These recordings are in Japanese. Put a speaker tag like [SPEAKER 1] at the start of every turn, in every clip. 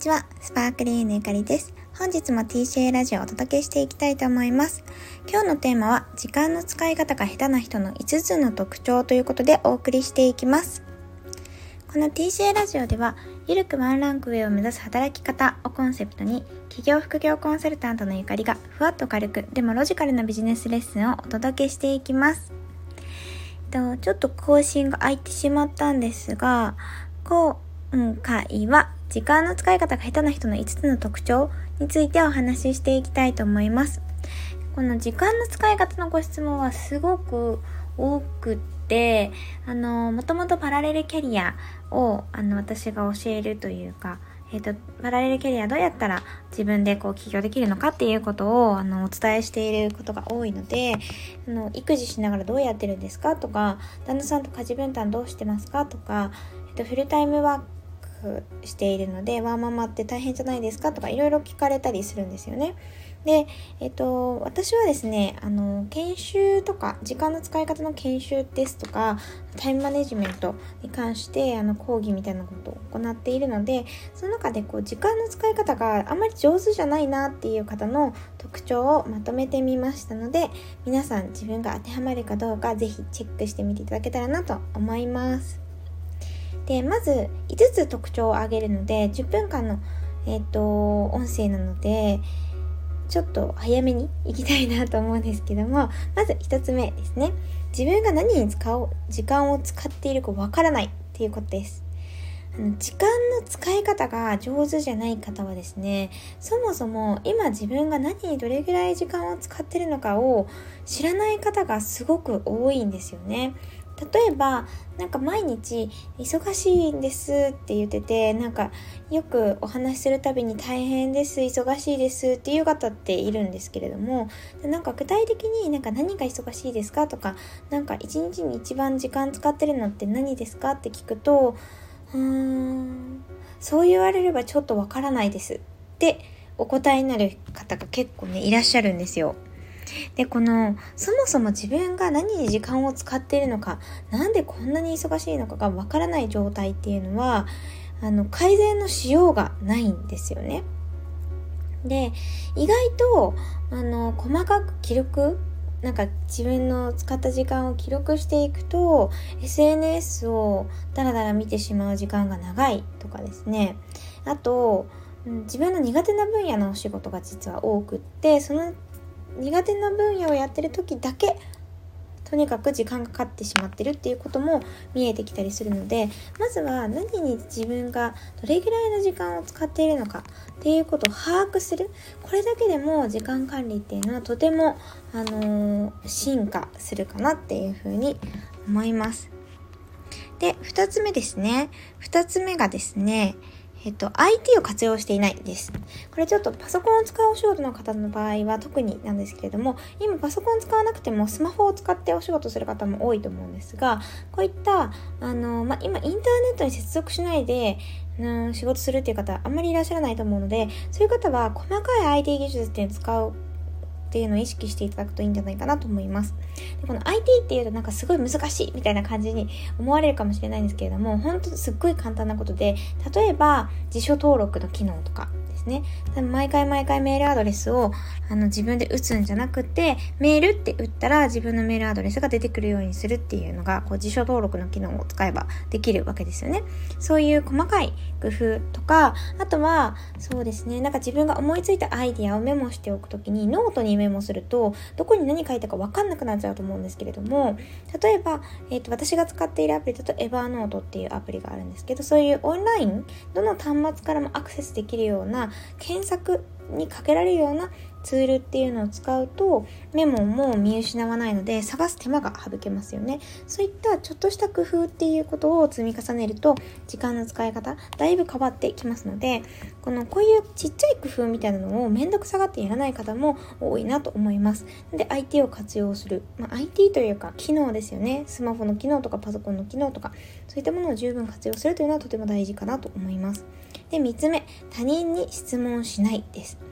[SPEAKER 1] ちは、スパークリーヌゆかりです。本日も TCA ラジオをお届けしていきたいと思います。今日のテーマは、時間の使い方が下手な人の5つの特徴ということでお送りしていきます。この TCA ラジオでは、ゆるくワンランク上を目指す働き方をコンセプトに、企業副業コンサルタントのゆかりが、ふわっと軽く、でもロジカルなビジネスレッスンをお届けしていきます。とちょっと更新が空いてしまったんですが、今回は時間の使い方が下手な人の5つの特徴についてお話ししていきたいと思います。この時間の使い方のご質問はすごく多くって、あの、もともとパラレルキャリアを、あの、私が教えるというか、えっ、ー、と、パラレルキャリアどうやったら自分でこう起業できるのかっていうことを、あの、お伝えしていることが多いので、あの、育児しながらどうやってるんですかとか、旦那さんと家事分担どうしてますかとか、えっ、ー、と、フルタイムワークしているので、ワーママって大変じゃないですかとか、いろいろ聞かれたりするんですよね。で、えっと、私はですね、あの、研修とか、時間の使い方の研修ですとか、タイムマネジメントに関して、あの、講義みたいなことを行っているので、その中で、こう、時間の使い方があまり上手じゃないなっていう方の特徴をまとめてみましたので、皆さん自分が当てはまるかどうか、ぜひチェックしてみていただけたらなと思います。で、まず、5つ特徴を挙げるので、10分間の、えっ、と、音声なので、ちょっと早めに行きたいなと思うんですけども、まず一つ目ですね。自分が何に使おう、時間を使っているかわからないっていうことです。あの時間の使い方が上手じゃない方はですね、そもそも今自分が何にどれぐらい時間を使ってるのかを知らない方がすごく多いんですよね。例えばなんか毎日忙しいんですって言っててなんかよくお話しするたびに大変です忙しいですっていう方っているんですけれどもなんか具体的になんか何が忙しいですかとかなんか一日に一番時間使ってるのって何ですかって聞くとうーんそう言われればちょっとわからないですってお答えになる方が結構ねいらっしゃるんですよ。で、この、そもそも自分が何に時間を使っているのか、なんでこんなに忙しいのかがわからない状態っていうのは、あの、改善のしようがないんですよね。で、意外と、あの、細かく記録なんか自分の使った時間を記録していくと SNS をダラダラ見てしまう時間が長いとかですねあと自分の苦手な分野のお仕事が実は多くってその苦手な分野をやってる時だけとにかく時間がかかってしまってるっていうことも見えてきたりするのでまずは何に自分がどれぐらいの時間を使っているのかっていうことを把握するこれだけでも時間管理っていうのはとても、あのー、進化するかなっていうふうに思います。で、2つ目ですね。2つ目がですね、えっと、IT を活用していないです。これちょっとパソコンを使うお仕事の方の場合は特になんですけれども、今パソコン使わなくてもスマホを使ってお仕事する方も多いと思うんですが、こういった、あの、まあ、今インターネットに接続しないで、うん、仕事するっていう方あんまりいらっしゃらないと思うので、そういう方は細かい IT 技術って使うっていうのを意識していただくといいんじゃないかなと思います。でこの IT っていうとなんかすごい難しいみたいな感じに思われるかもしれないんですけれども、本当すっごい簡単なことで、例えば辞書登録の機能とか、ですね。毎回毎回メールアドレスをあの自分で打つんじゃなくて、メールって打ったら自分のメールアドレスが出てくるようにするっていうのが、こう辞書登録の機能を使えばできるわけですよね。そういう細かい工夫とか、あとは、そうですね、なんか自分が思いついたアイディアをメモしておくときに、ノートにメモすると、どこに何書いたかわかんなくなっちゃうと思うんですけれども、例えば、えっ、ー、と、私が使っているアプリだと、エヴァーノートっていうアプリがあるんですけど、そういうオンライン、どの端末からもアクセスできるような検索にかけられるようなツールっていうのを使うとメモも見失わないので探す手間が省けますよね。そういったちょっとした工夫っていうことを積み重ねると時間の使い方だいぶ変わってきますのでこのこういうちっちゃい工夫みたいなのをめんどくさがってやらない方も多いなと思います。で IT を活用する、まあ、IT というか機能ですよね。スマホの機能とかパソコンの機能とかそういったものを十分活用するというのはとても大事かなと思います。で3つ目他人に質問しないです。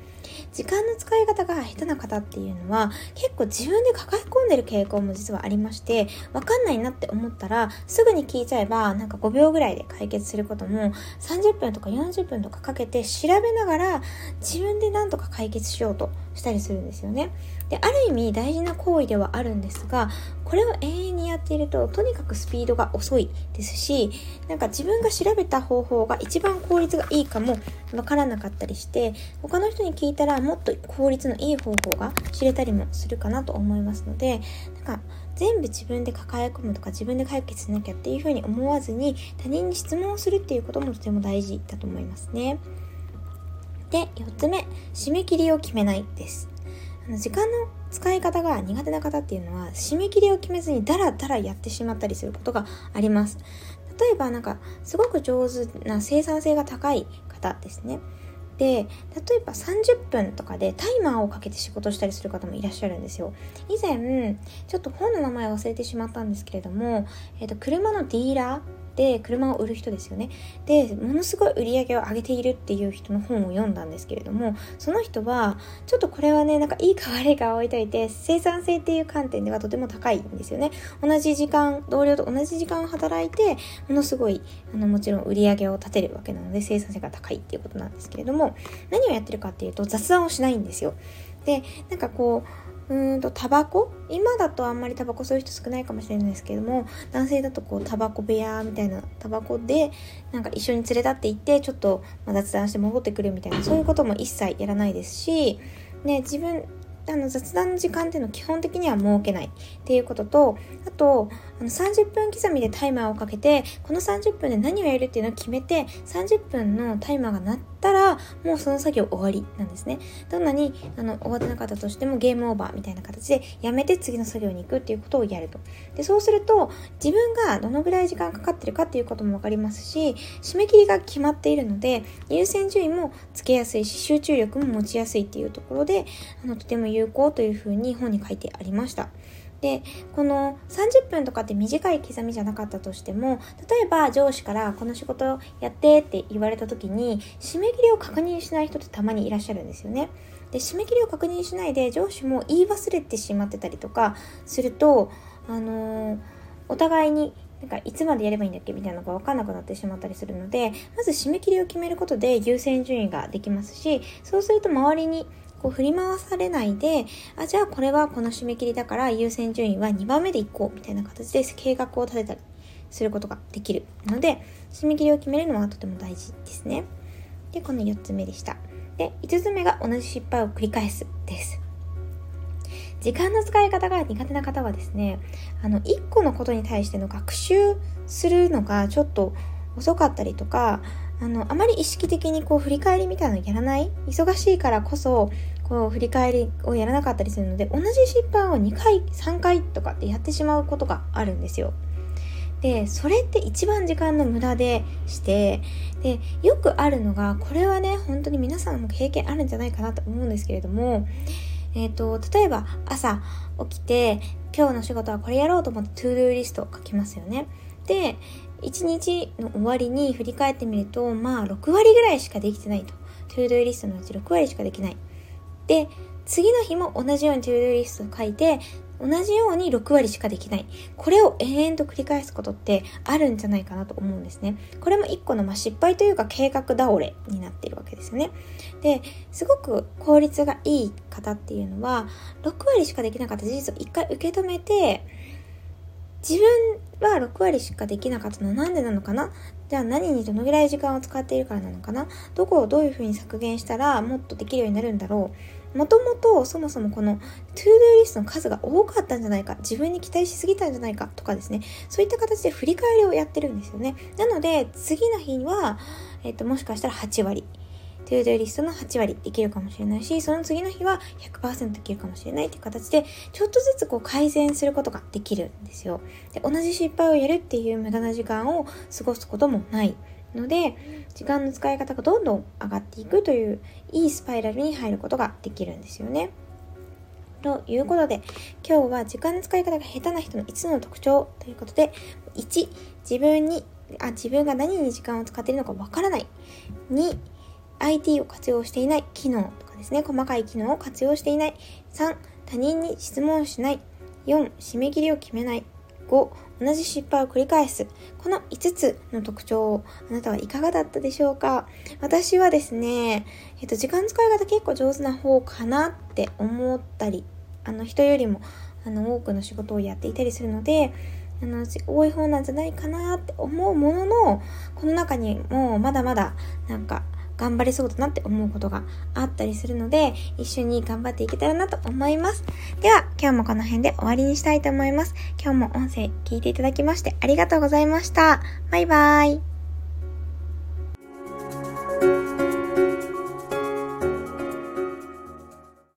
[SPEAKER 1] 時間の使い方が下手な方っていうのは結構自分で抱え込んでる傾向も実はありましてわかんないなって思ったらすぐに聞いちゃえばなんか5秒ぐらいで解決することも30分とか40分とかかけて調べながら自分で何とか解決しようとしたりするんですよね。である意味大事な行為ではあるんですがこれを永遠にやっているととにかくスピードが遅いですしなんか自分が調べた方法が一番効率がいいかもわからなかったりして他の人に聞いたらもっと効率のいい方法が知れたりもするかなと思いますのでなんか全部自分で抱え込むとか自分で解決しなきゃっていうふうに思わずに他人に質問をするっていうこともとても大事だと思いますね。で4つ目締め切りを決めないです時間の使い方が苦手な方っていうのは締め切りを決めずにダラダラやってしまったりすることがあります。例えばなんかすごく上手な生産性が高い方ですね。で例えば30分とかでタイマーをかけて仕事したりする方もいらっしゃるんですよ。以前ちょっと本の名前忘れてしまったんですけれども、えーと車のディーラーで車を売る人ですよね。でものすごい売り上げを上げているっていう人の本を読んだんですけれどもその人はちょっとこれはねなんかいいか悪いか置いといて生産性っていう観点ではとても高いんですよね。同じ時間同僚と同じ時間を働いてものすごいあのもちろん売り上げを立てるわけなので生産性が高いっていうことなんですけれども何をやってるかっていうと雑談をしないんですよ。でなんかこううんとタバコ？今だとあんまりタバコ吸う人少ないかもしれないですけども男性だとこうタバコ部屋みたいなタバコでなんか一緒に連れ立って行ってちょっと雑談して戻ってくるみたいなそういうことも一切やらないですし、ね、自分あの雑談の時間っていうのを基本的には設けないっていうこととあとあの30分刻みでタイマーをかけてこの30分で何をやるっていうのを決めて30分のタイマーが鳴ってたらもうその作業終わりなんですねどんなにあの終わってなかったとしてもゲームオーバーみたいな形でやめて次の作業に行くっていうことをやるとでそうすると自分がどのぐらい時間かかってるかっていうことも分かりますし締め切りが決まっているので優先順位もつけやすいし集中力も持ちやすいっていうところであのとても有効というふうに本に書いてありました。でこの30分とかって短い刻みじゃなかったとしても例えば上司からこの仕事やってって言われた時に締め切りを確認しない人ってたまにいらっしゃるんですよね。で締め切りを確認しないで上司も言い忘れてしまってたりとかするとあのー、お互いになんかいつまでやればいいんだっけ？みたいなのが分かんなくなってしまったりするのでまず締め切りを決めることで優先順位ができますしそうすると周りにこう振り回されないで、あ、じゃあこれはこの締め切りだから優先順位は2番目でいこうみたいな形で計画を立てたりすることができるので、締め切りを決めるのはとても大事ですね。で、この4つ目でした。で、5つ目が同じ失敗を繰り返すです。時間の使い方が苦手な方はですね、あの、1個のことに対しての学習するのがちょっと遅かったりとか、あの、あまり意識的にこう振り返りみたいなのやらない？忙しいからこそ、こう振り返りをやらなかったりするので、同じ失敗を2回、3回とかってやってしまうことがあるんですよ。で、それって一番時間の無駄でして、で、よくあるのが、これはね、本当に皆さんも経験あるんじゃないかなと思うんですけれども、えっ、ー、と、例えば朝起きて、今日の仕事はこれやろうと思って to-do list を書きますよね。で、1日の終わりに振り返ってみると、まあ6割ぐらいしかできてないと。 to-do list のうち6割しかできない。で、次の日も同じように to-do list を書いて、同じように6割しかできない。これを延々と繰り返すことってあるんじゃないかなと思うんですね。これも一個のま失敗というか計画倒れになっているわけですよね。で、すごく効率がいい方っていうのは、6割しかできなかった事実を一回受け止めて、自分は6割しかできなかったの。は何でなのかな？じゃあ何にどのぐらい時間を使っているからなのかな？どこをどういうふうに削減したらもっとできるようになるんだろう？もともとそもそもこの To-Do リストの数が多かったんじゃないか。自分に期待しすぎたんじゃないか？とかですね。そういった形で振り返りをやってるんですよね。なので次の日は、えっと、もしかしたら8割。トゥードゥリストの8割できるかもしれないし、その次の日は100%できるかもしれないっていう形で、ちょっとずつこう改善することができるんですよ。で、同じ失敗をやるっていう無駄な時間を過ごすこともないので、時間の使い方がどんどん上がっていくという、いいスパイラルに入ることができるんですよね。ということで、今日は時間の使い方が下手な人の5つの特徴ということで、1、自分に、あ、自分が何に時間を使っているのかわからない。2、IT を活用していない機能とかですね、細かい機能を活用していない。3、他人に質問しない。4、締め切りを決めない。5、同じ失敗を繰り返す。この5つの特徴をあなたはいかがだったでしょうか？私はですね、えっと、時間使い方結構上手な方かなって思ったり、あの、人よりも、あの、多くの仕事をやっていたりするので、あの、多い方なんじゃないかなって思うものの、この中にもまだまだ、なんか、頑張れそうだなって思うことがあったりするので、一緒に頑張っていけたらなと思います。では、今日もこの辺で終わりにしたいと思います。今日も音声聞いていただきましてありがとうございました。バイバーイ。